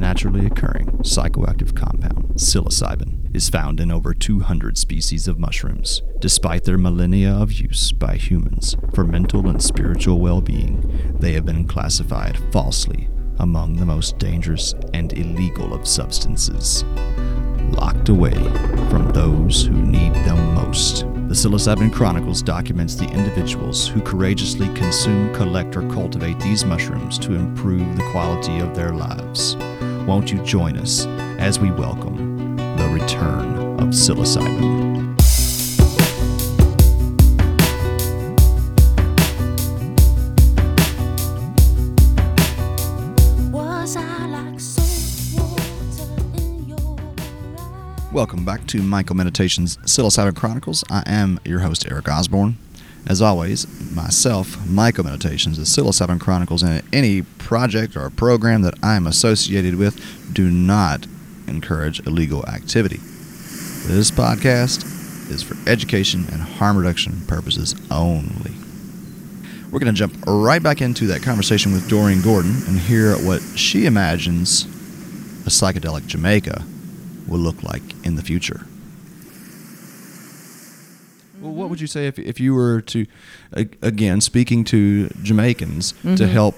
naturally occurring psychoactive compound, psilocybin, is found in over 200 species of mushrooms. Despite their millennia of use by humans for mental and spiritual well being, they have been classified falsely among the most dangerous and illegal of substances, locked away from those who need them most. The Psilocybin Chronicles documents the individuals who courageously consume, collect, or cultivate these mushrooms to improve the quality of their lives. Won't you join us as we welcome the return of psilocybin? Was I like salt water in your eyes? Welcome back to MycoMeditations Psilocybin Chronicles. I am your host, Eric Osborne. As always, myself, MycoMeditations, the Psilocybin Chronicles, and any project or program that I am associated with do not encourage illegal activity. This podcast is for education and harm reduction purposes only. We're going to jump right back into that conversation with Doreen Gordon and hear what she imagines a psychedelic Jamaica will look like in the future. Well, what would you say if, if you were to, again, speaking to Jamaicans to help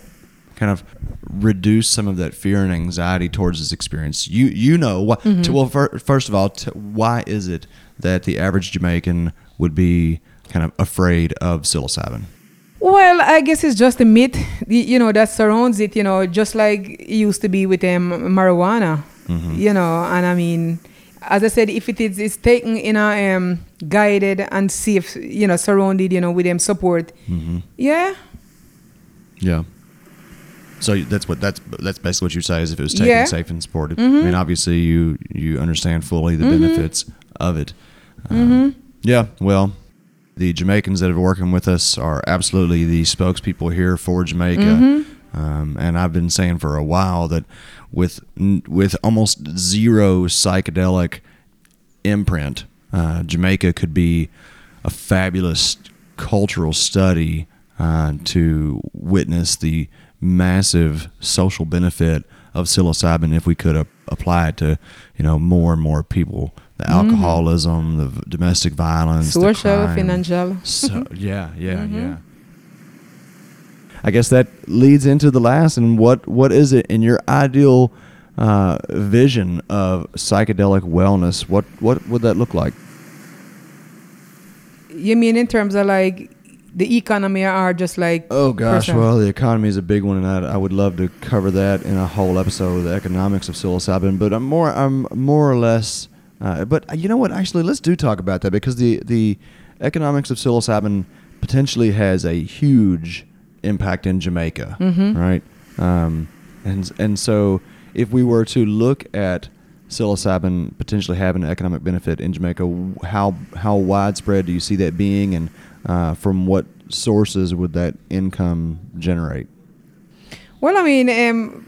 kind of reduce some of that fear and anxiety towards this experience? You you know what? To, well, fir- first of all, t- why is it that the average Jamaican would be kind of afraid of psilocybin? Well, I guess it's just a myth, you know, that surrounds it, you know, just like it used to be with um, marijuana, you know, and I mean, as I said, if it is it's taken in a um, guided and safe, you know, surrounded, you know, with them support, mm-hmm. yeah, Yeah. So that's what that's that's basically what you say is if it was taken Yeah. safe and supported. Mm-hmm. I mean, obviously you you understand fully the mm-hmm. benefits of it. Um, yeah. Well, the Jamaicans that are working with us are absolutely the spokespeople here for Jamaica. Um, and I've been saying for a while that with with almost zero psychedelic imprint, uh, Jamaica could be a fabulous cultural study uh, to witness the massive social benefit of psilocybin if we could uh, apply it to you know more and more people. The alcoholism, the v- domestic violence, the social, crime. financial. So yeah, yeah, yeah. I guess that leads into the last. And what what is it in your ideal uh, vision of psychedelic wellness? What what would that look like? You mean in terms of like the economy are just like Oh gosh, person? well the economy is a big one, and I, I would love to cover that in a whole episode, of the economics of psilocybin. But I'm more I'm more or less. Uh, but you know what? Actually, let's do talk about that because the the economics of psilocybin potentially has a huge impact in Jamaica, right? Um, and and so if we were to look at psilocybin potentially having an economic benefit in Jamaica, how how widespread do you see that being, and uh, from what sources would that income generate? Well, I mean, um,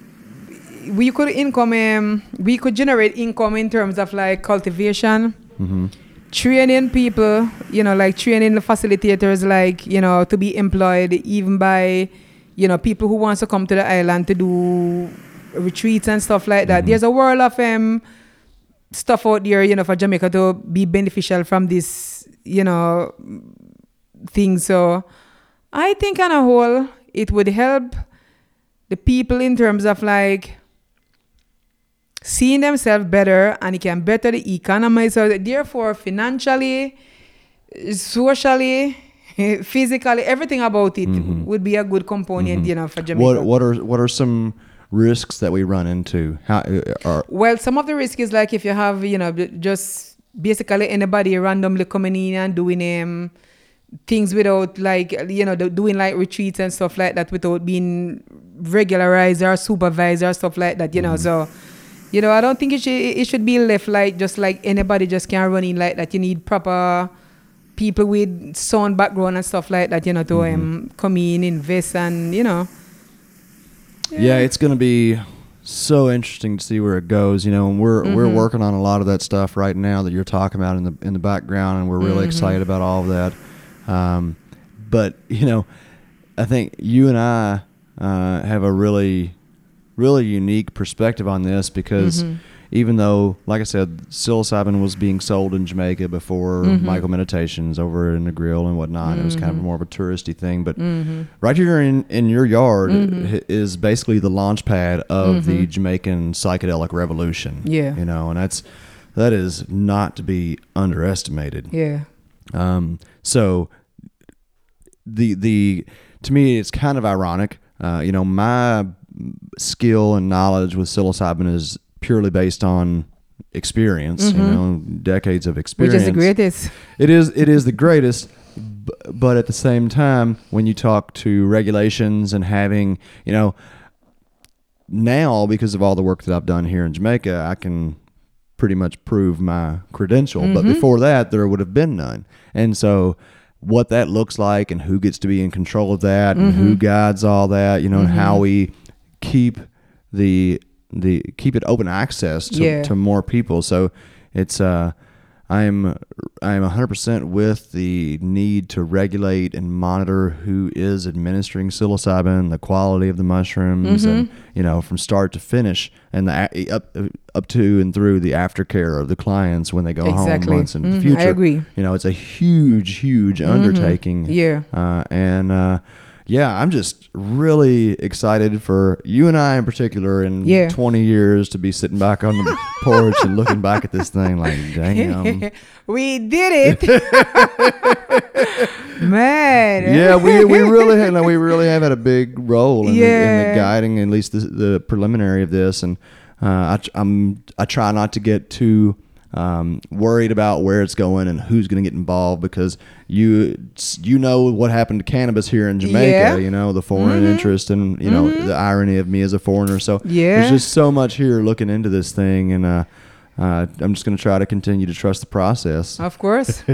we could income, um, we could generate income in terms of like cultivation, Mm-hmm. training people, you know, like training the facilitators, like you know, to be employed even by, you know, people who wants to come to the island to do retreats and stuff like that. Mhm. There's a world of um stuff out there, you know, for Jamaica to be beneficial from this, you know, thing. So I think on a whole, it would help the people in terms of like seeing themselves better and it can better the economy. So therefore, financially, socially, physically, everything about it Mhm. would be a good component, Mhm. you know, for Jamaica. What what are what are some risks that we run into? How uh, are Well, some of the risk is like if you have, you know, just basically anybody randomly coming in and doing um things without like you know doing like retreats and stuff like that without being regularized or supervised or stuff like that. You know, so you know I don't think it should it should be left like just like anybody just can run in like that. You need proper people with sound background and stuff like that. You know, to um come in invest and you know. Yeah, it's going to be so interesting to see where it goes. You know, and we're we're Mhm. working on a lot of that stuff right now that you're talking about in the in the background, and we're really Mhm. excited about all of that. Um, but you know, I think you and I uh, have a really really unique perspective on this because Mm-hmm. Even though, like I said, psilocybin was being sold in Jamaica before Mm-hmm. MycoMeditations over in the grill and whatnot, it was kind of Mm-hmm. more of a touristy thing. But right here in, in your yard Mm-hmm. is basically the launch pad of the Jamaican psychedelic revolution. Yeah. you know, and that's that is not to be underestimated. Yeah. Um, so the the to me it's kind of ironic. Uh, you know, my skill and knowledge with psilocybin is purely based on experience. You mm-hmm. know, decades of experience. Which is the greatest. It is it is the greatest, b- but at the same time, when you talk to regulations and having you know now because of all the work that I've done here in Jamaica, I can pretty much prove my credential. But mm-hmm. before that, there would have been none, and so. What that looks like and who gets to be in control of that and who mm-hmm. guides all that, you know, and how we keep the the keep it open access to, Yeah. to more people. So it's uh I'm I'm 100% with the need to regulate and monitor who is administering psilocybin, the quality of the mushrooms, and Mm-hmm. you know from start to finish, and the up up to and through the aftercare of the clients when they go Exactly. home months in the Mhm, I future. agree. You know, it's a huge, huge undertaking. Yeah. Uh, and uh, yeah, I'm just really excited for you and I in particular in Yeah. 20 years to be sitting back on the porch and looking back at this thing like, damn. we did it. Man. yeah, we, we really had, we really have had a big role in, the, in the guiding, at least the, the preliminary of this. And uh, I, I'm, I try not to get too um, worried about where it's going and who's going to get involved because you you know what happened to cannabis here in Jamaica. Yeah. Mm-hmm. You know the foreign interest and you know the irony of me as a foreigner. So Yeah. there's just so much here looking into this thing, and uh, uh, I'm just going to try to continue to trust the process. Of course.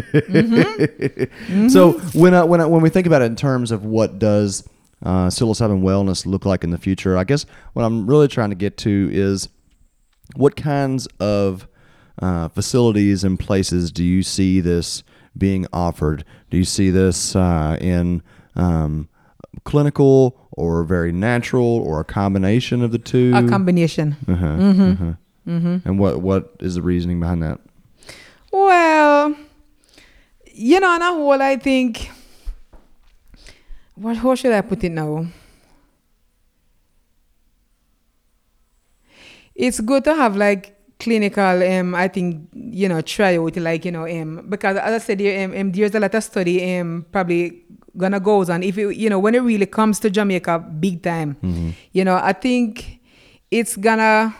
So when I, when I, when we think about it in terms of what does uh, psilocybin wellness look like in the future, I guess what I'm really trying to get to is what kinds of uh, facilities and places do you see this being offered? Do you see this uh, in um, clinical or very natural or a combination of the two? A combination. uh-huh, uh-huh. And what what is the reasoning behind that? Well, you know, on a whole, I think. What? How should I put it now? It's good to have like clinical. Um, I think you know tryout, like you know, um, because as I said, um, um, there's a lot of study. Um, probably gonna goes on if you you know when it really comes to Jamaica, big time. You know, I think it's gonna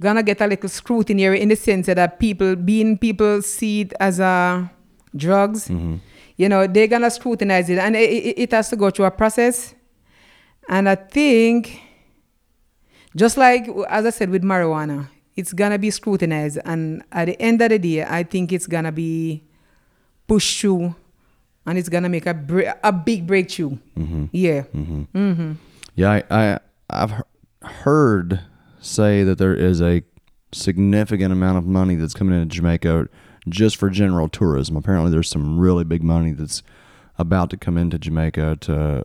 gonna get a little scrutiny in the sense that people being people see it as a drugs you know they're gonna scrutinize it and it, it, it has to go through a process and i think just like as i said with marijuana it's gonna be scrutinized and at the end of the day i think it's gonna be pushed through and it's gonna make a a big breakthrough. Mm-hmm. Yeah. Mm-hmm. Mm-hmm. Yeah, I, I I've he- heard say that there is a significant amount of money that's coming into Jamaica just for general tourism. Apparently, there's some really big money that's about to come into Jamaica to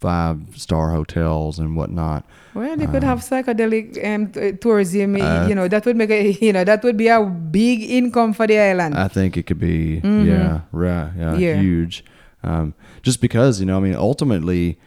five star hotels and whatnot. Well, they could um, have psychedelic um, t- tourism. Uh, you know, that would make a you know that would be a big income for the island. I think it could be mm-hmm. yeah, right, yeah, Yeah. huge. Um, just because you know, I mean, ultimately,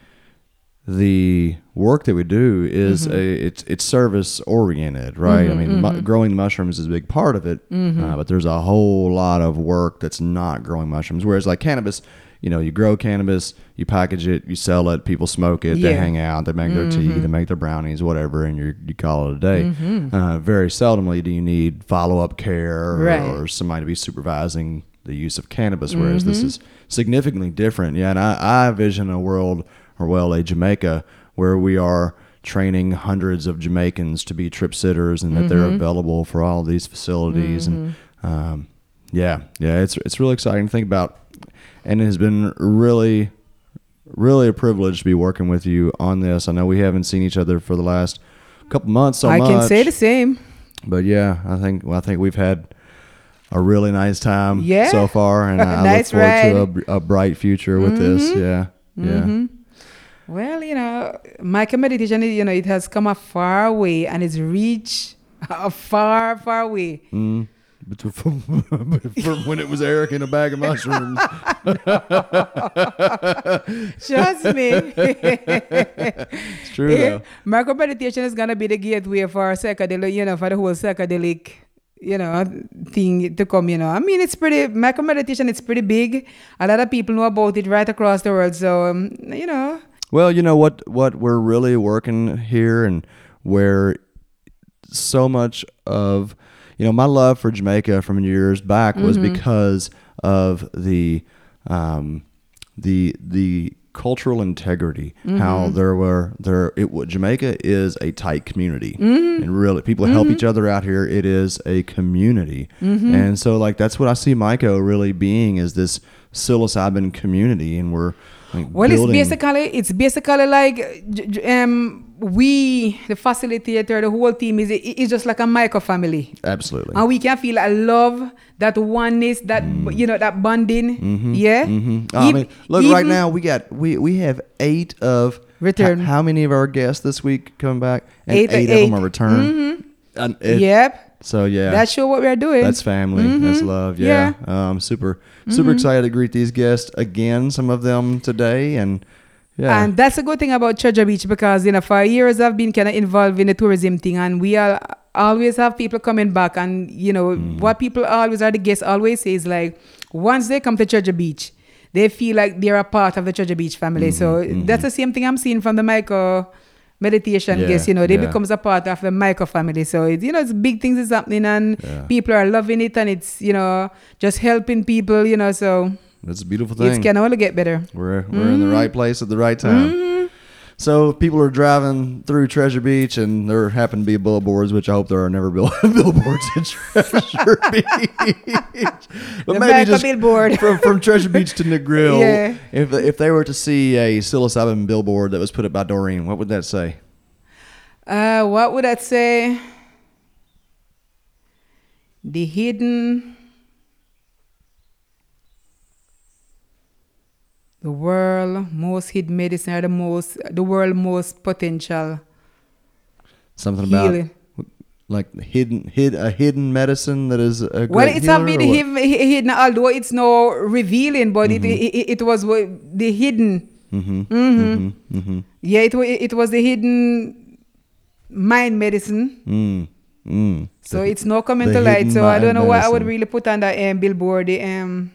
the work that we do is mm-hmm. a it's it's service oriented, right? I mm-hmm, mean, mu- growing mushrooms is a big part of it, uh, but there's a whole lot of work that's not growing mushrooms. Whereas like cannabis, you know, you grow cannabis, you package it, you sell it, people smoke it, they hang out, they make their tea, they mm-hmm. make their brownies, whatever, and you you call it a day. Mm-hmm. Uh, very seldomly do you need follow up care or, Right. or somebody to be supervising the use of cannabis, whereas this mm-hmm. is significantly different. Yeah, and I, I envision a world, or well, a Jamaica, where we are training hundreds of Jamaicans to be trip sitters, and that they're available for all these facilities. And um, yeah, yeah, it's it's really exciting to think about, and it has been really, really a privilege to be working with you on this. I know we haven't seen each other for the last couple months so I much. can say the same. But yeah, I think well, I think we've had a really nice time Yeah. so far, and I, I look forward to a, a bright future with this. Yeah, yeah. Well, you know, my meditation, you know, it has come a far way and it's reached a far, far way. Mm. But from, from when it was Eric in a bag of mushrooms. Trust me. It's true Yeah. though. MycoMeditation is gonna be the gateway for psychedelic, you know, for the whole psychedelic, you know, thing to come. You know, I mean, it's pretty MycoMeditation. It's pretty big. A lot of people know about it right across the world. So, um, you know, Well, you know what what we're really working here and where so much of you know my love for Jamaica from years back was Mm-hmm. because of the um, the the cultural integrity how Mm-hmm. there were there it Jamaica is a tight community Mm-hmm. and really people help each other out here it is a community Mm-hmm. and so like that's what I see Myco really being is this psilocybin community and we're like, well, building- it's basically it's basically like um we the facilitator, the whole team is is just like a Myco family. Absolutely. And we can feel a love, that oneness, that you know, that bonding. Mm-hmm. Yeah. hmm I Ev- mean, look right now we got we we have eight of Return. h- how many of our guests this week coming back? And Eight- eight, eight. of them are return. Mm-hmm. And it- Yep. So yeah, that's sure what we're doing. that's family. That's mm-hmm. love. Yeah. Um, super super excited to greet these guests again. Some of them today, and yeah. And that's a good thing about Treasure Beach because you know for years I've been kind of involved in the tourism thing, and we are always have people coming back. And you know mm. what people always are the guests always say is like once they come to Treasure Beach, they feel like they're a part of the Treasure Beach family. so mm-hmm, mm-hmm. that's the same thing I'm seeing from the Michael meditation Yeah, guests. You know they yeah. becomes a part of the Myco family. So it, you know it's big things is happening, and Yeah. people are loving it, and it's you know just helping people. You know so that's a beautiful thing. it thing. can only get better. We're we're in the right place at the right time. So people are driving through Treasure Beach and there happen to be billboards, which I hope there are never bill- billboards in Treasure Beach. But The maybe just billboard. from, from Treasure Beach to Negril. Yeah. If if they were to see a psilocybin billboard that was put up by Doreen, what would that say? Uh, what would that say? The hidden, the world most hidden medicine, or the most, the world most potential Something about like hidden hid a hidden medicine that is a great Well, it's not been hidden, hidden, although it's no revealing, but Mm-hmm. it, it it was the hidden. Mhm, Mhm. mhm, mhm. Yeah, it it was the hidden mind medicine. Mm, mm. So The- it's no coming to light. So I don't know what I would really put on that um, billboard. The um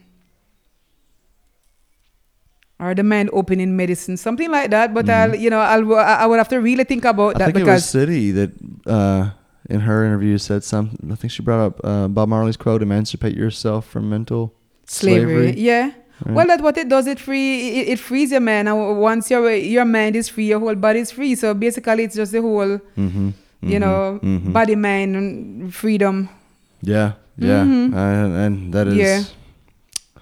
or the mind opening medicine, something like that. But I'll you know I'll I would have to really think about Mm-hmm. I that think it was City that uh, in her interview said something. I think she brought up uh, Bob Marley's quote: "Emancipate yourself from mental slavery. slavery." Yeah. Right. Well, that's what it does. It free. It, it frees your man. And once your your mind is free, your whole body is free. So basically, it's just the whole Mm-hmm, you know mhm. body mind and freedom. Yeah, yeah, and, and that is Yeah.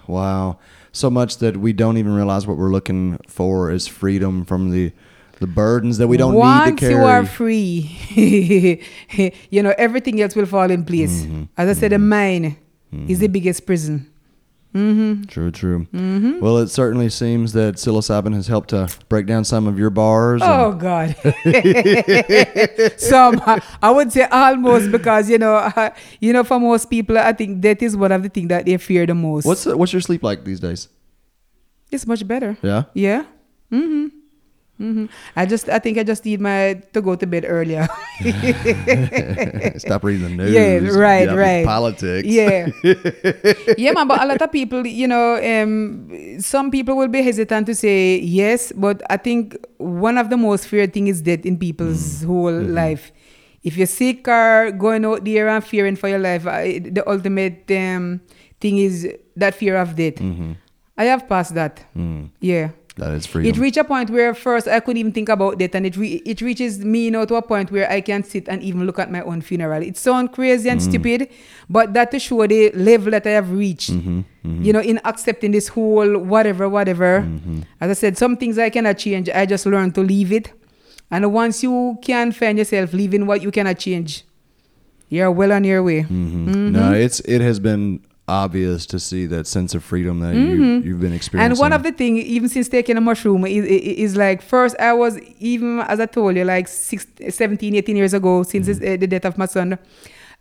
wow. So much that we don't even realize what we're looking for is freedom from the the burdens that we don't Once need to carry. Once you are free, you know everything else will fall in place. Mm-hmm. As I said, the mind is the biggest prison. Mm-hmm. True, true. Well, it certainly seems that psilocybin has helped to break down some of your bars. Oh God! Some I would say almost because you know, you know, for most people, I think that is one of the things that they fear the most. What's the, what's your sleep like these days? it's much better. Yeah. Yeah. Mm-hmm. Mm-hmm. I just, I think I just need my to go to bed earlier. Stop reading the news. Yeah, right, right. Politics. Yeah. yeah, man, but a lot of people, you know, um, some people will be hesitant to say yes, but I think one of the most feared thing is death in people's Mm. whole Mm-hmm. life. If you're sick or going out there and fearing for your life, I, the ultimate um, thing is that fear of death. Mm-hmm. I have passed that. Mm, Yeah. That is freedom. It reached a point where first I couldn't even think about it, and it re- it reaches me you know to a point where I can sit and even look at my own funeral. It sounds crazy Mm. and stupid, but that to show the level that I have reached. Mhm, mhm. You know, in accepting this whole whatever, whatever. Mm-hmm. As I said, some things I cannot change. I just learned to leave it, and once you can find yourself leaving what you cannot change, you're well on your way. Mhm. No, it's it has been obvious to see that sense of freedom that you you've been experiencing. Mm-hmm. And one of the thing, even since taking a mushroom, is, is like first I was even as I told you, like six, 17, 18 years ago, since Mm-hmm. uh, the death of my son,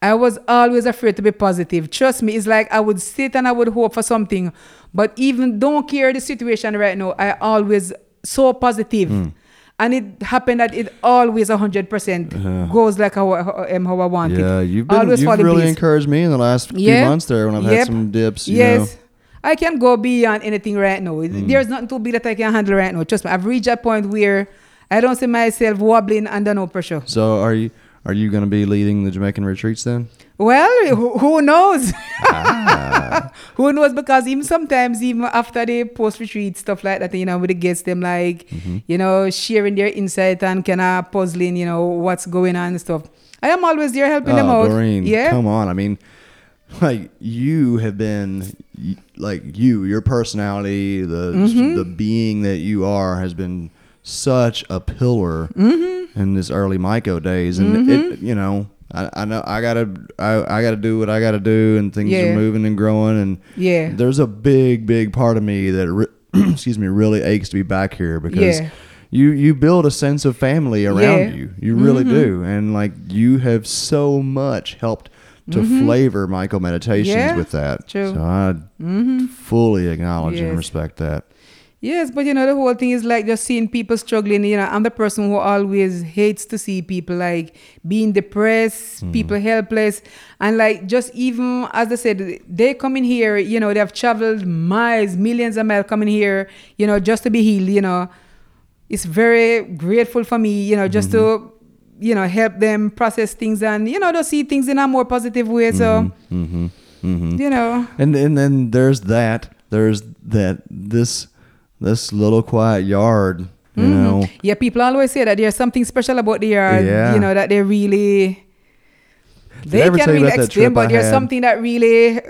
I was always afraid to be positive. Trust me, it's like I would sit and I would hope for something, but even don't care the situation right now. I always so positive. Mm. And it happened that it always 100% goes like how, how, um, how I want it. Yeah, you've been always you've really place. encouraged me in the last few months there when I've had some dips. You yes. know. Mm. I can go beyond anything right now. There's nothing too big that I can handle right now. Trust me, I've reached that point where I don't see myself wobbling under no pressure. So are you are you going to be leading the Jamaican retreats then? Well, who, who knows? Ah. who knows? Because even sometimes, even after the post retreat stuff like that, you know, with the guests, them like, Mm-hmm. you know, sharing their insight and kind of puzzling, you know, what's going on and stuff. I am always there helping them oh, out. Doreen, yeah. come on. I mean, like you have been like you, your personality, the Mm-hmm. the being that you are has been such a pillar Mm-hmm. in this early Myco days, and it, you know. I, I know I gotta I, I gotta do what I gotta do and things Yeah. are moving and growing and Yeah. there's a big big part of me that re- excuse me really aches to be back here because Yeah. you you build a sense of family around Yeah. Mm-hmm. you you really do and like you have so much helped to flavor MycoMeditations Mm-hmm. With that true. so I fully acknowledge and respect that Yes, but you know, the whole thing is like just seeing people struggling. You know, I'm the person who always hates to see people like being depressed, Mm. people helpless. And like just even as I said, they come in here, you know, they have traveled miles, millions of miles coming here, you know, just to be healed, you know. It's very grateful for me, you know, just Mm-hmm. to, you know, help them process things and, you know, to see things in a more positive way. So, mm-hmm mm-hmm you know, and and then there's that there's that this this little quiet yard you Mm-hmm. know Yeah, people always say that there's something special about the yard. Yeah. You know that they really they can really explain, but there's something that really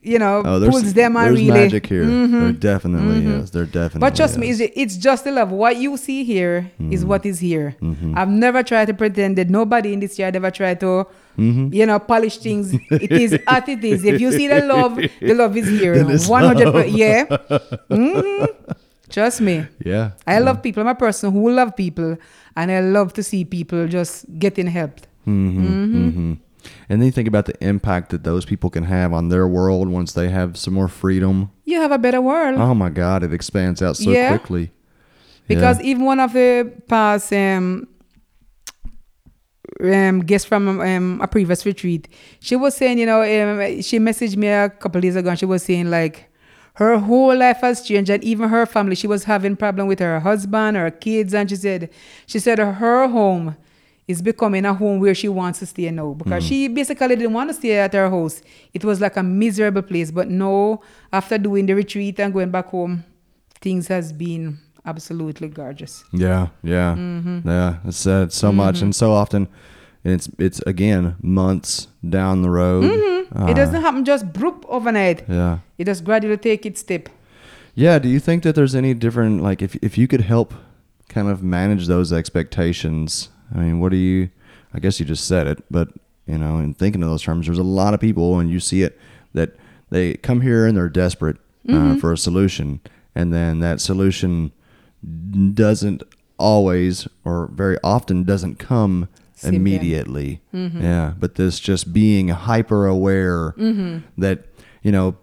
you know oh there's, pulls them there's really. Mm-hmm. magic here there definitely is there definitely But trust me, it's, it's just the love. What you see here is Mm-hmm. what is here. I've never tried to pretend that nobody in this yard ever tried to, Mm-hmm. you know, polish things. it is as it is. If you see the love, the love is here. Is 100 Yeah. Trust me. yeah I love people. I'm a person who love people, and I love to see people just getting helped. Mm-hmm, hmm And then you think about the impact that those people can have on their world once they have some more freedom. You have a better world Oh my God, it expands out so Yeah. quickly. because Yeah. even one of the past um, um, guests from um, a previous retreat, she was saying, you know, um, she messaged me a couple days ago, and she was saying like. Her whole life has changed, and even her family. She was having problem with her husband, her kids, and she said, she said her home is becoming a home where she wants to stay now because she basically didn't want to stay at her house. It was like a miserable place, but now after doing the retreat and going back home, things has been absolutely gorgeous. Yeah, yeah, Mm-hmm. yeah. It's said so much and so often. It's it's again months down the road. Mm-hmm. It Uh, doesn't happen just broop overnight. Yeah, It just gradually take its step. yeah. Do you think that there's any different like if if you could help kind of manage those expectations? I mean, what do you? I guess you just said it, but you know, in thinking of those terms, there's a lot of people, and you see it that they come here and they're desperate Mm-hmm. uh, for a solution, and then that solution doesn't always or very often doesn't come Immediately. Yeah, but this just being hyper aware that you know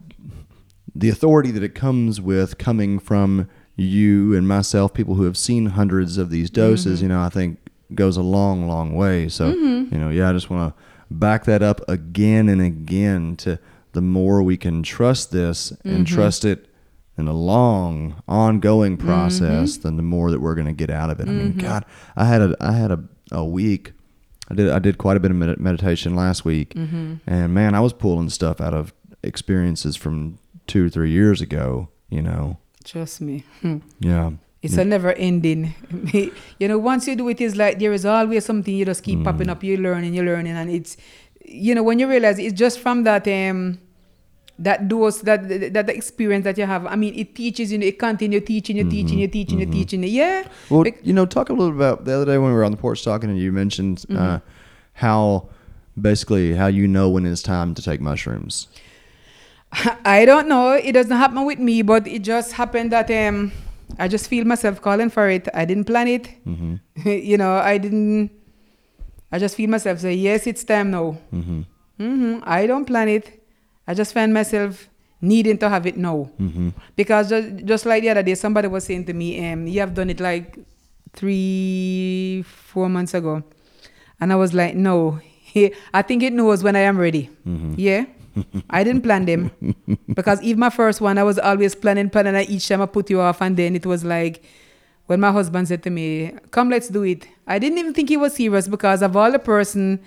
the authority that it comes with coming from you and myself, people who have seen hundreds of these doses, mm-hmm. you know, I think goes a long, long way. So, mm-hmm. you know, yeah, I just want to back that up again and again to the more we can trust this and mm-hmm. trust it in a long, ongoing process, then the more that we're going to get out of it. I mean, God, I had a, I had a, a week. I did, I did quite a bit of med- meditation last week, and man, I was pulling stuff out of experiences from two or three years ago. You know, Trust me. Hmm. yeah, It's a never ending. you know, once you do it, it's like there is always something you just keep popping up. You're learning, you're learning, and it's, you know, when you realize it's just from that um that dose, that that the experience that you have. I mean, it teaches you. know, It continue teaching you, teaching you, teaching you, teaching you. Yeah. Well, Bec- you know, talk a little about the other day when we were on the porch talking, and you mentioned uh, Mm-hmm. how basically how you know when it's time to take mushrooms. I don't know. It doesn't happen with me, but it just happened that um, I just feel myself calling for it. I didn't plan it. Mm-hmm. you know, I didn't. I just feel myself say, yes, it's time now. Mm-hmm. hmm I don't plan it. I just find myself needing to have it now. Mm-hmm. Because just, just like the other day, somebody was saying to me, um, you have done it like three, four months ago. And I was like, no. I think it knows when I am ready. Mm-hmm. Yeah. I didn't plan them. because even my first one, I was always planning, planning. And each time I put you off. And then it was like, when my husband said to me, come, let's do it. I didn't even think he was serious because of all the person.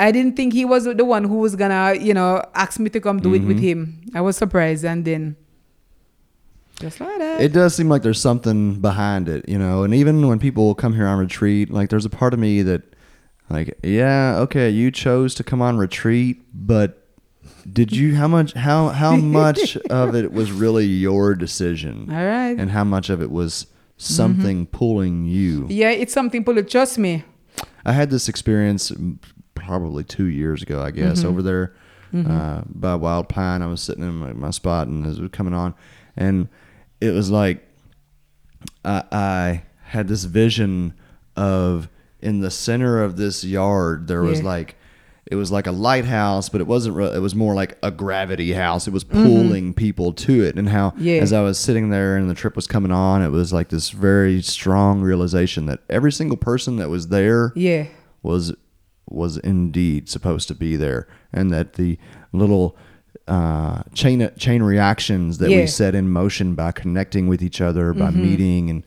I didn't think he was the one who was gonna, you know, ask me to come do it with Mhm. him. I was surprised, and then just like that. It does seem like there's something behind it, you know. And even when people come here on retreat, like there's a part of me that, like, yeah, okay, you chose to come on retreat, but did you? How much? How how much of it was really your decision, All right. and how much of it was something pulling you? yeah, it's something. pulling. Trust me. I had this experience probably two years ago, I guess, over there uh, by Wild Pine. I was sitting in my, my spot and it was coming on, and it was like I, I had this vision of in the center of this yard there was Yeah. like it was like a lighthouse, but it wasn't. Re- it was more like a gravity house. It was pulling people to it, and how Mm-hmm. Yeah. as I was sitting there and the trip was coming on, it was like this very strong realization that every single person that was there Yeah. was was indeed supposed to be there, and that the little uh, chain chain reactions that Yeah. we set in motion by connecting with each other, by Mm-hmm. meeting, and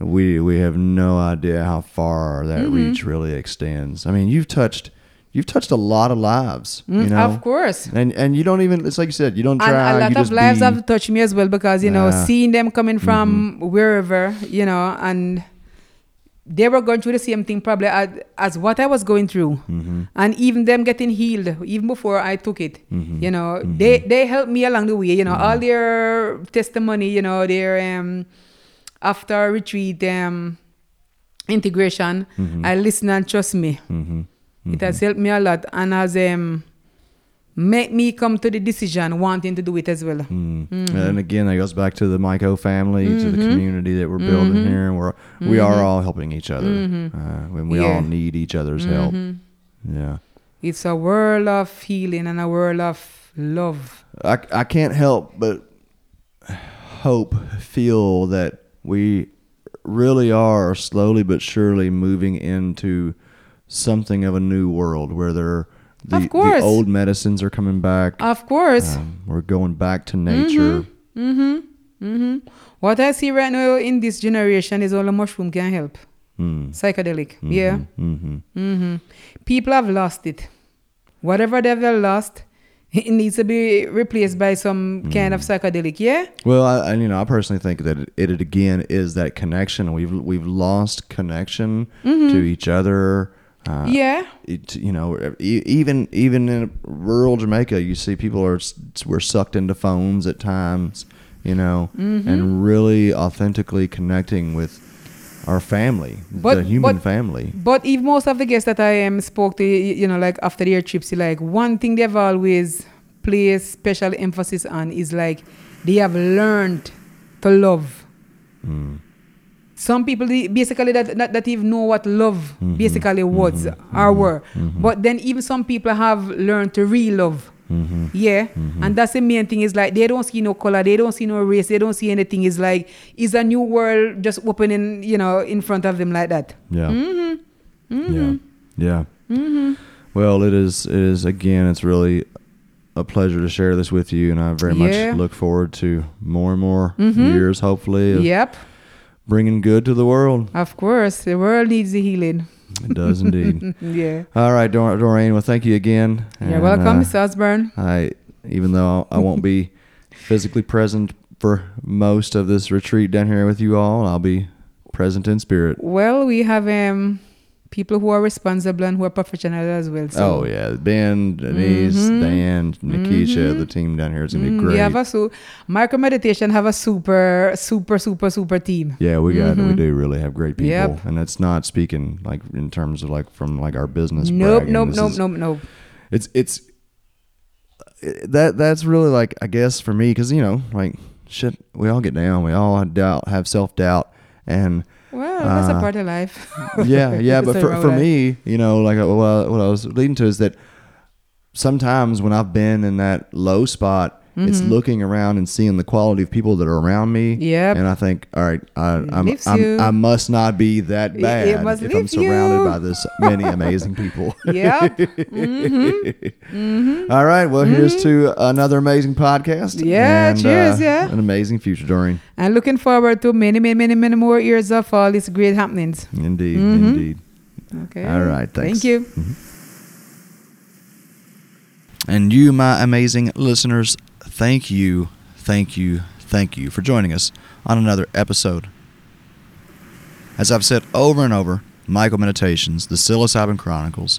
we we have no idea how far that Mm-hmm. reach really extends. I mean, you've touched you've touched a lot of lives, you know. Mm, Of course. And and you don't even it's like you said, you don't And try. a lot of lives be, have touched me as well because you know Yeah. Mm-hmm. seeing them coming from wherever you know and they were going through the same thing probably as, as what I was going through. Mm-hmm. and even them getting healed even before I took it Mm-hmm. you know they they helped me along the way you know all their testimony you know their um after retreat um integration. I listen and trust me. Mm-hmm. it has helped me a lot. And has um make me come to the decision wanting to do it as well. Mm. Mm-hmm. And again, that goes back to the Myco family, to the community that we're building here, and we're we are all helping each other, uh, when we Mm-hmm. Yeah. Mm-hmm. all need each other's help. Yeah, It's a world of healing and a world of love. I I can't help but hope, feel that we really are slowly but surely moving into something of a new world where there. The, Of course. the old medicines are coming back. Of course. Um, we're going back to nature. Mm-hmm. Mm-hmm. What I see right now in this generation is all the mushroom can help. Mm. Psychedelic. Yeah. Mm-hmm. Mm-hmm. People have lost it. Whatever they've lost, it needs to be replaced by some kind of psychedelic. Yeah. Well, I, and you know, I personally think that it, it again is that connection. We've we've lost connection to each other. Uh, yeah. it, you know, even even in rural Jamaica, you see people are we're sucked into phones at times. You know, Mm-hmm. and really authentically connecting with our family, But- the human but- family. But if most of the guests that I um, spoke to, you know, like after their trips, like one thing they've always placed special emphasis on is like they have learned to love. Mm. Some people basically that, that, that even know what love Mm-hmm. basically was mm-hmm. or mm-hmm. were. Mm-hmm. But then even some people have learned to re-love. Mm-hmm. Yeah. And that's the main thing is like they don't see no color, they don't see no race, they don't see anything. It's like it's a new world just opening, you know, in front of them like that. Yeah. Mm-hmm. Yeah. Yeah. Well, it is. It is again. It's really a pleasure to share this with you, and I very Yeah. much look forward to more and more years, hopefully, Yep. Bringing good to the world. Of course, the world needs the healing. It does indeed. yeah. All right, Dor- Doreen. Well, thank you again. You're And, welcome, uh, Mr. Osborne. I, even though I won't be physically present for most of this retreat down here with you all, I'll be present in spirit. Well, we have um people who are responsible and who are professional as well. So oh yeah, Ben, Denise, Dan, Nikisha, the team down here is gonna be Mm, great. we have a su- MycoMeditation have a super, super, super, super team. Yeah, we got we do really have great people, Mm-hmm. Yep. and that's not speaking like in terms of like from like our business. Nope, bragging. nope, This nope, is- nope, nope. It's it's that that's really like I guess for me because you know like shit we all get down we all have doubt have self doubt and Well, that's a Uh, part of life. yeah yeah but for, for life. me you know like uh, what I was leading to is that sometimes when I've been in that low spot it's looking around and seeing the quality of people that are around me Mm-hmm. And I think all right I I'm, I'm. I must not be that bad if I'm surrounded you. by this many amazing people yep. All right. Well, here's to another amazing podcast. Mm-hmm. Yeah, and, cheers, uh, yeah. An amazing future, Doreen. And looking forward to many, many, many, many more years of all these great happenings. Indeed. Mm-hmm. Indeed. Okay. All right, thanks. Thank you. And you, my amazing listeners, thank you, thank you, thank you for joining us on another episode. As I've said over and over, MycoMeditations, the Psilocybin Chronicles,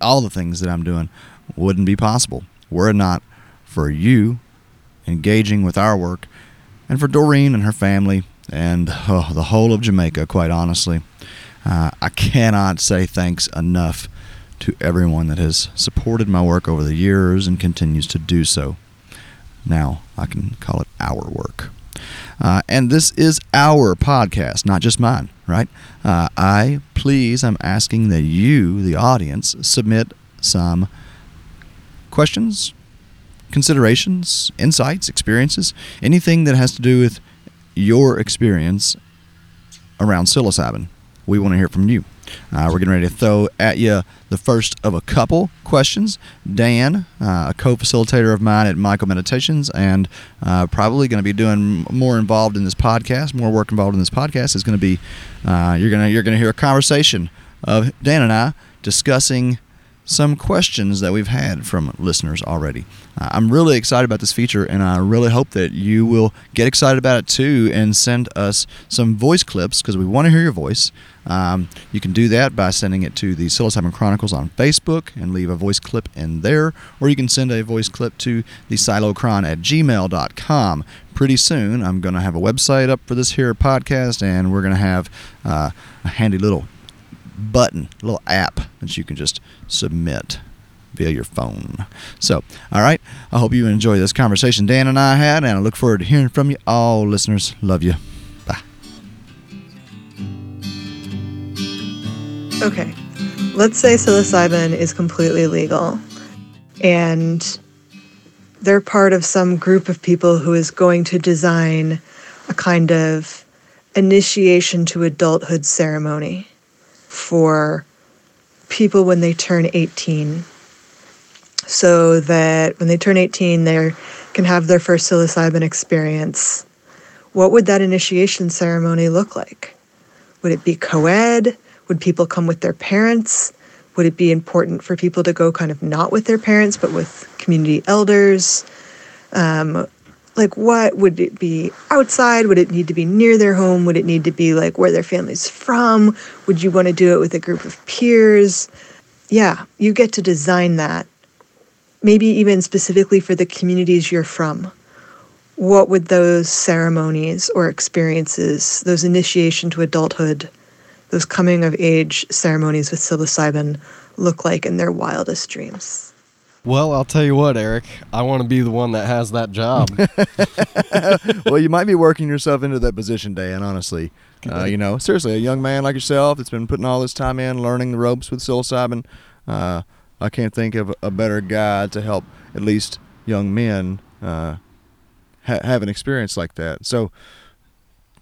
all the things that I'm doing wouldn't be possible were it not for you engaging with our work and for Doreen and her family and oh, the whole of Jamaica, quite honestly. Uh, I cannot say thanks enough to everyone that has supported my work over the years and continues to do so. Now I can call it our work. Uh, and this is our podcast, not just mine, right? Uh, I, please, I'm asking that you, the audience, submit some questions, considerations, insights, experiences, anything that has to do with your experience around psilocybin. We want to hear from you. Uh, we're getting ready to throw at you the first of a couple questions. Dan, uh, a co-facilitator of mine at MycoMeditations, and uh, probably going to be doing more involved in this podcast, more work involved in this podcast, is going to be uh, you're gonna you're gonna hear a conversation of Dan and I discussing some questions that we've had from listeners already. Uh, I'm really excited about this feature, and I really hope that you will get excited about it too and send us some voice clips because we want to hear your voice. Um, you can do that by sending it to the Psilocybin Chronicles on Facebook and leave a voice clip in there, or you can send a voice clip to the silocron at gmail.com. Pretty soon, I'm going to have a website up for this here podcast, and we're going to have uh, a handy little button, a little app that you can just submit via your phone. So, all right, I hope you enjoy this conversation Dan and I had, and I look forward to hearing from you all, listeners. Love you. Bye. Okay, let's say psilocybin is completely legal and they're part of some group of people who is going to design a kind of initiation to adulthood ceremony for people when they turn 18 so that when they turn 18 they can have their first psilocybin experience. What would that initiation ceremony look like? Would it be co-ed? Would people come with their parents? Would it be important for people to go kind of not with their parents but with community elders? Um, like what would it be outside? Would it need to be near their home? Would it need to be like where their family's from? Would you want to do it with a group of peers? Yeah you get to design that. Maybe even specifically for the communities you're from. What would those ceremonies or experiences those initiation to adulthood those coming of age ceremonies with psilocybin look like in their wildest dreams Well, I'll tell you what, Eric. I want to be the one that has that job. well, you might be working yourself into that position, Dan, honestly. Uh, you know, seriously, a young man like yourself that's been putting all this time in, learning the ropes with psilocybin, uh, I can't think of a better guy to help at least young men uh, ha- have an experience like that. So,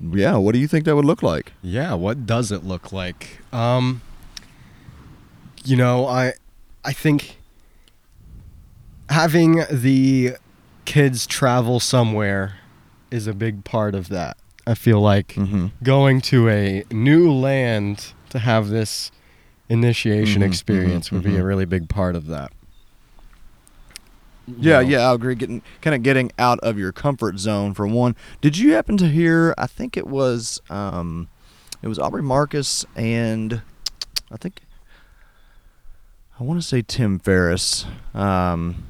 yeah, what do you think that would look like? yeah, what does it look like? Um, you know, I, I think having the kids travel somewhere is a big part of that. I feel like Mm-hmm. going to a new land to have this initiation Mhm, experience mhm, would be a mhm. really big part of that. You Yeah, know? yeah, I agree. Getting kind of getting out of your comfort zone for one. Did you happen to hear? I think it was um, it was Aubrey Marcus and I think I want to say Tim Ferriss. Um,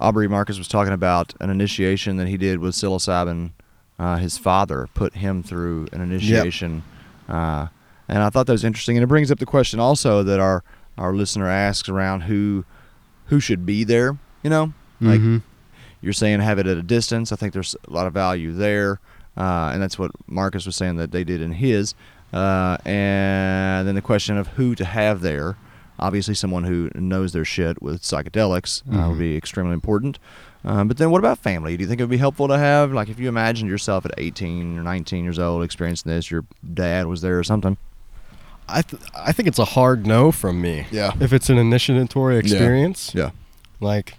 Aubrey Marcus was talking about an initiation that he did with psilocybin. Uh, his father put him through an initiation, uh, and I thought that was interesting. And it brings up the question also that our our listener asks around who who should be there. You know, Like Mhm. you're saying, have it at a distance. I think there's a lot of value there, uh, and that's what Marcus was saying that they did in his. Uh, and then the question of who to have there. Obviously, someone who knows their shit with psychedelics uh, would Mhm. be extremely important. Um, but then, what about family? Do you think it would be helpful to have, like, if you imagined yourself at 18 or 19 years old experiencing this, your dad was there or something? I th- I think it's a hard no from me. Yeah. If it's an initiatory experience, Yeah. yeah. like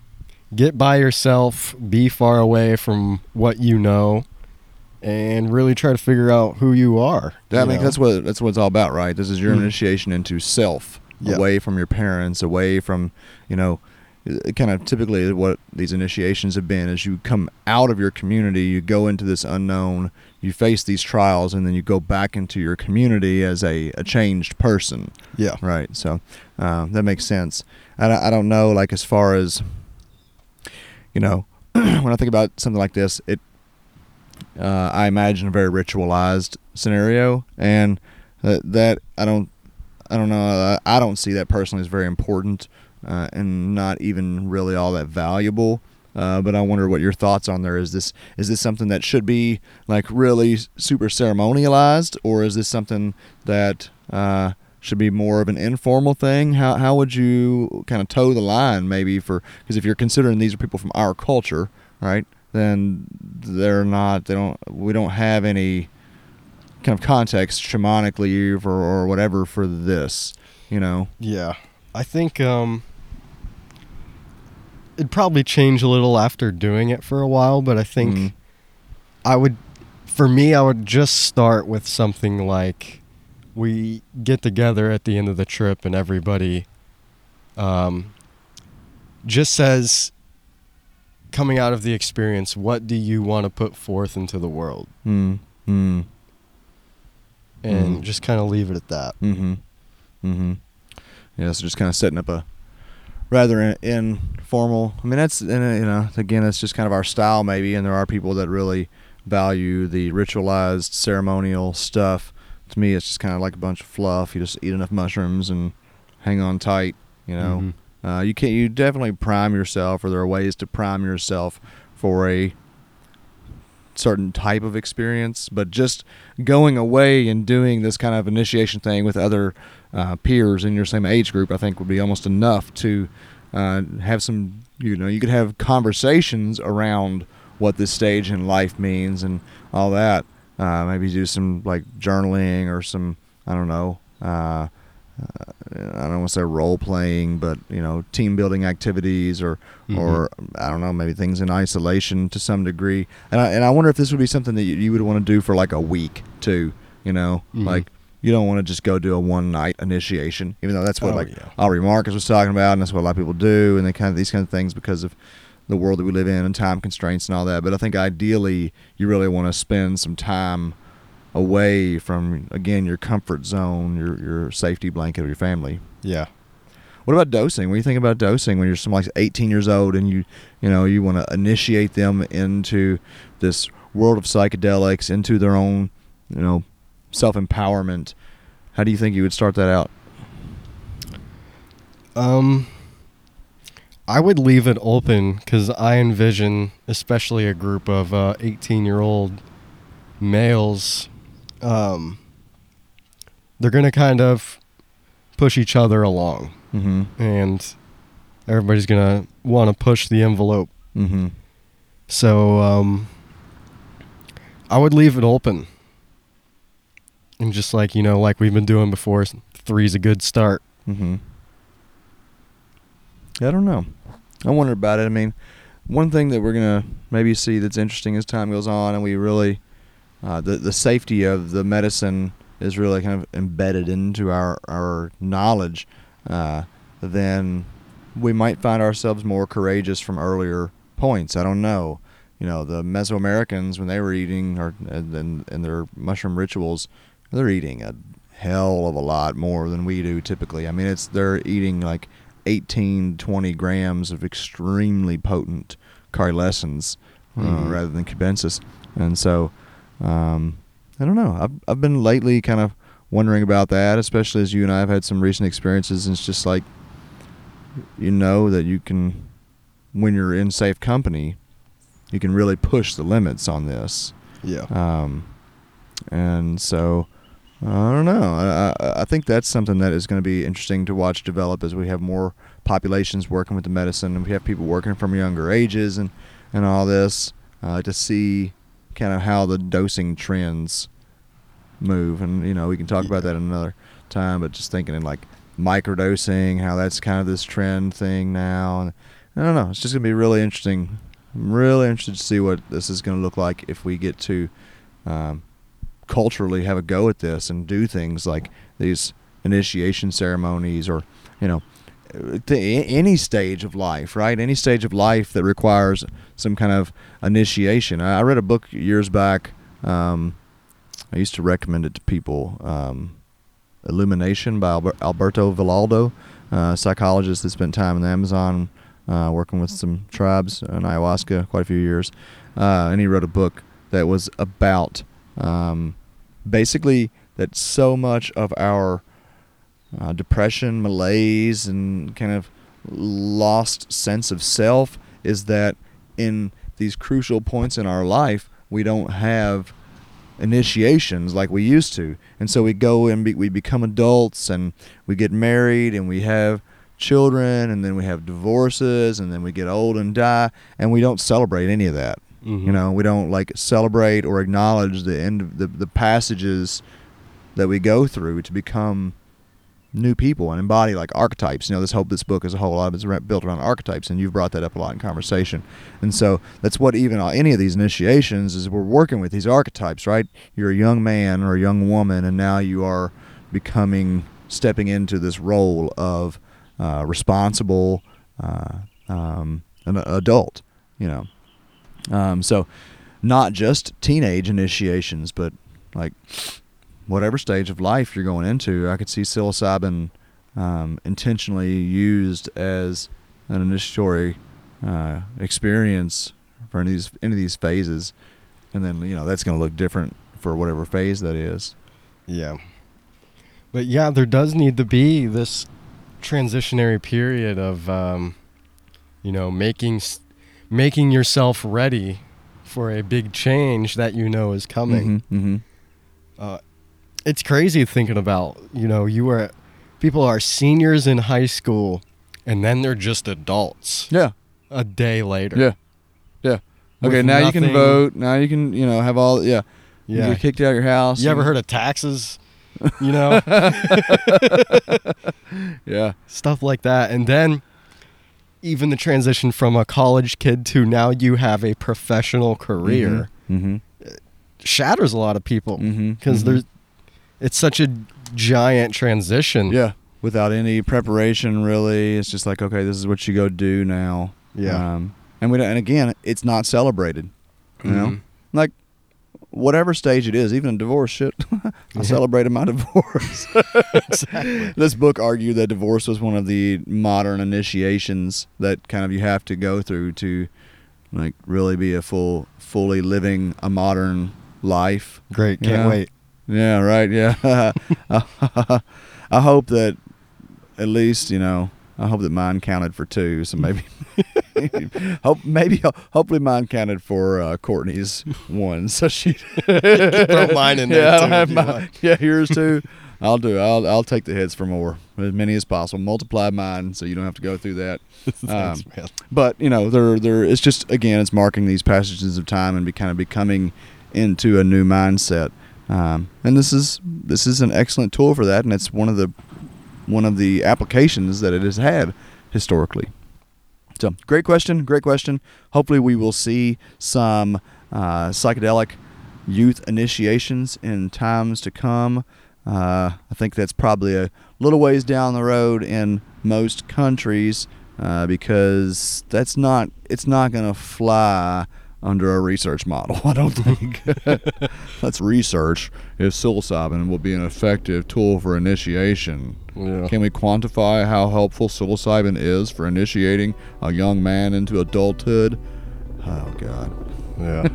get by yourself, be far away from what you know, and really try to figure out who you are. Yeah, I mean know? that's what that's what it's all about, right? This is your Mhm. initiation into self, Yeah. away from your parents, away from you know, kind of typically what these initiations have been is you come out of your community, you go into this unknown, you face these trials, and then you go back into your community as a, a changed person, yeah. right? So uh, that makes sense. I, I don't know, like as far as you know, when I think about something like this, it uh, I imagine a very ritualized scenario, and that, that I don't, I don't know, I, don't see that personally as very important, uh, and not even really all that valuable. Uh, but I wonder what your thoughts on there. Is this is this something that should be like really super ceremonialized, or is this something that uh, should be more of an informal thing? How how would you kind of toe the line maybe for because if you're considering these are people from our culture, right? Then they're not. They don't. We don't have any kind of context shamanically for or whatever for this. You know. Yeah. I think um it'd probably change a little after doing it for a while, but I think Mhm. I would for me I would just start with something like we get together at the end of the trip and everybody um just says coming out of the experience, what do you want to put forth into the world? Hmm. Hmm. And Mhm. just kind of leave it at that. Mm-hmm. Mm-hmm. Yeah, so just kind of setting up a rather in, informal. I mean, that's you know, again, it's just kind of our style maybe, and there are people that really value the ritualized ceremonial stuff. To me, it's just kind of like a bunch of fluff. You just eat enough mushrooms and hang on tight. You know, Mhm. uh, you can not you definitely prime yourself, or there are ways to prime yourself for a certain type of experience. But just going away and doing this kind of initiation thing with other uh, peers in your same age group, I think would be almost enough to uh, have some. You know, you could have conversations around what this stage in life means and all that. Uh, maybe do some like journaling or some I don't know. Uh, I don't want to say role playing, but you know, team building activities or or I don't know, maybe things in isolation to some degree. And I, and I wonder if this would be something that you, you would want to do for like a week too. You know, Mhm. like you don't want to just go do a one night initiation, even though that's what Oh, like yeah. Aubrey Marcus was talking about, and that's what a lot of people do, and they kind of these kind of things because of the world that we live in and time constraints and all that. But I think ideally, you really want to spend some time away from again your comfort zone, your your safety blanket of your family. Yeah. What about dosing? What do you think about dosing when you're somebody like 18 years old and you you know you want to initiate them into this world of psychedelics, into their own you know self empowerment? How do you think you would start that out? Um, I would leave it open because I envision, especially a group of uh, 18 year old males, um, they're going to kind of push each other along. Mm-hmm. And everybody's going to want to push the envelope. Mm-hmm. So um, I would leave it open. And just like, you know, like we've been doing before, three's a good start. Mm-hmm. I don't know. I wonder about it. I mean, one thing that we're gonna maybe see that's interesting as time goes on, and we really uh, the the safety of the medicine is really kind of embedded into our our knowledge. Uh, then we might find ourselves more courageous from earlier points. I don't know. You know, the Mesoamericans when they were eating or in, in their mushroom rituals, they're eating a hell of a lot more than we do typically. I mean, it's they're eating like 18, 20 grams of extremely potent caerulescens uh, Mhm. rather than cubensis, and so um, I don't know. I've I've been lately kind of wondering about that, especially as you and I have had some recent experiences, and it's just like you know that you can when you're in safe company, you can really push the limits on this. Yeah. Um, and so I don't know. I, I, I think that's something that is going to be interesting to watch develop as we have more populations working with the medicine and we have people working from younger ages and, and all this uh, to see kind of how the dosing trends move. And, you know, we can talk about that another time, but just thinking in like microdosing, how that's kind of this trend thing now. And I don't know. It's just going to be really interesting. I'm really interested to see what this is going to look like if we get to um, culturally have a go at this and do things like these initiation ceremonies or, you know, th- any stage of life, right? Any stage of life that requires some kind of initiation. I read a book years back. Um, I used to recommend it to people. Um, Illumination by Alberto Villoldo, uh, psychologist that spent time in the Amazon uh, working with some tribes in ayahuasca quite a few years. Uh, and he wrote a book that was about um, basically that so much of our uh, depression, malaise, and kind of lost sense of self is that in these crucial points in our life, we don't have initiations like we used to. And so we go and be, we become adults and we get married and we have children and then we have divorces and then we get old and die and we don't celebrate any of that. Mhm. You know, we don't like celebrate or acknowledge the end of the, the passages that we go through to become new people and embody like archetypes. You know, this hope this book is a whole, lot of it's built around archetypes, and you've brought that up a lot in conversation. And so that's what even uh, any of these initiations is. We're working with these archetypes, right? You're a young man or a young woman, and now you are becoming, stepping into this role of uh, responsible, uh, um, an adult. You know, um, so not just teenage initiations, but like whatever stage of life you're going into, I could see psilocybin um, intentionally used as an initiatory uh, experience for any of these any of these phases, and then you know that's going to look different for whatever phase that is. Yeah. But yeah, there does need to be this transitionary period of, um, you know, making making yourself ready for a big change that you know is coming. Mm-hmm. Uh, it's crazy thinking about, you know, you were people are seniors in high school, and then they're just adults Yeah, a day later. yeah, yeah. With Okay, now you can vote. Now you can you know have all yeah. You Yeah. get kicked out of your house. You ever heard of taxes? You know, Yeah. stuff like that. And then even the transition from a college kid to now you have a professional career Mm-hmm. shatters a lot of people because mhm. there's it's such a giant transition. Yeah, without any preparation, really. It's just like, okay, this is what you go do now. Yeah. Um, and we don't, and again, it's not celebrated. You know, Mhm. like whatever stage it is, even a divorce shit. I Yeah. celebrated my divorce. Exactly. This book argued that divorce was one of the modern initiations that kind of you have to go through to like really be a full fully living a modern life. Great. Can't Yeah. wait. Yeah, right. Yeah. I hope that at least, you know, I hope that mine counted for two. So maybe, hope maybe, hopefully mine counted for uh, Courtney's one. So she Throw mine in there, Yeah, I'll have if you mine- want. yeah, yours too. I'll do. I'll I'll take the hits for more, as many as possible. Multiply mine, so you don't have to go through that. Thanks, Um, but you know, there there it's just again, it's marking these passages of time and be kind of becoming into a new mindset. Um, and this is this is an excellent tool for that, and it's one of the one of the applications that it has had historically. So, great question, great question. Hopefully, we will see some uh, psychedelic youth initiations in times to come. Uh, I think that's probably a little ways down the road in most countries uh, because that's not it's not going to fly under a research model. I don't think. Let's research if psilocybin will be an effective tool for initiation. Yeah. Can we quantify how helpful psilocybin is for initiating a young man into adulthood? Oh God. Yeah.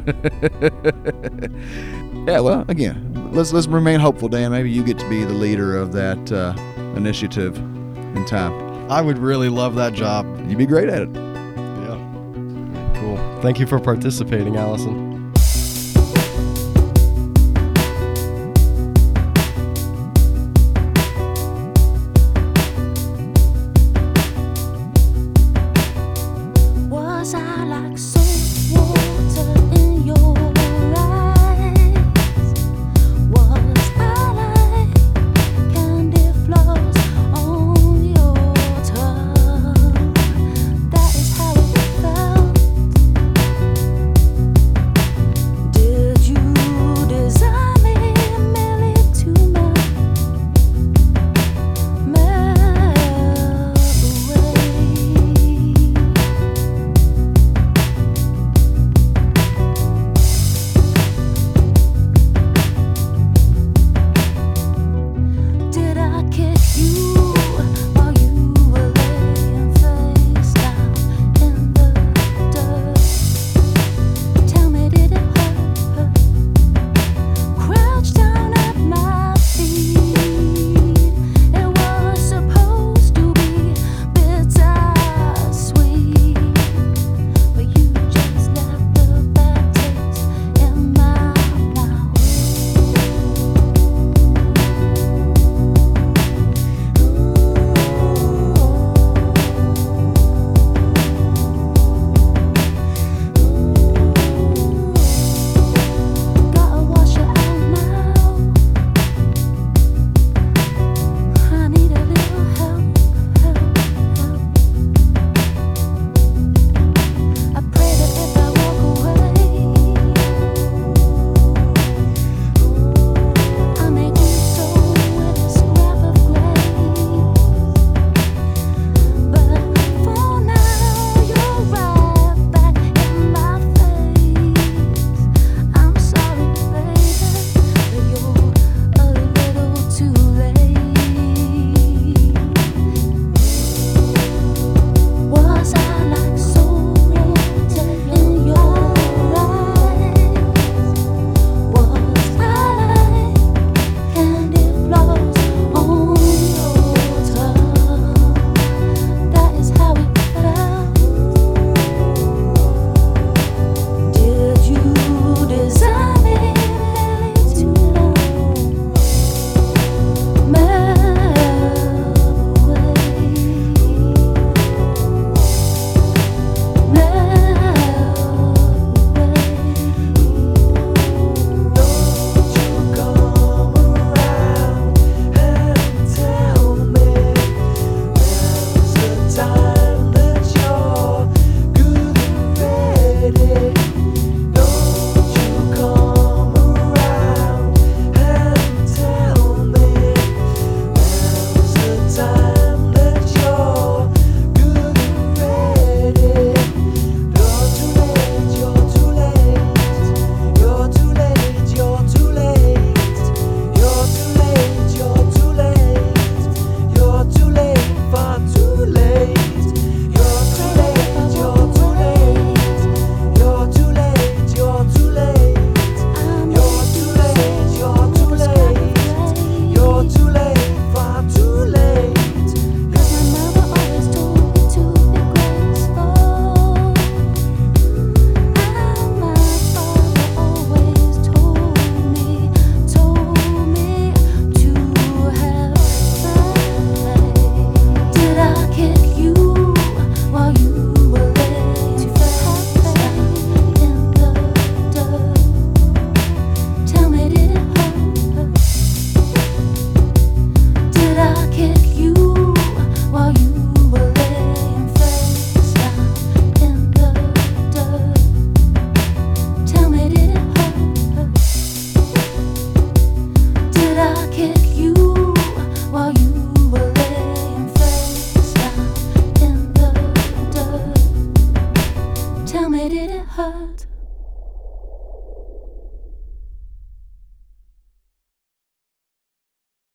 Yeah. Well, again, let's let's remain hopeful, Dan. Maybe you get to be the leader of that uh, initiative in time. I would really love that job. You'd be great at it. Thank you for participating, Allison.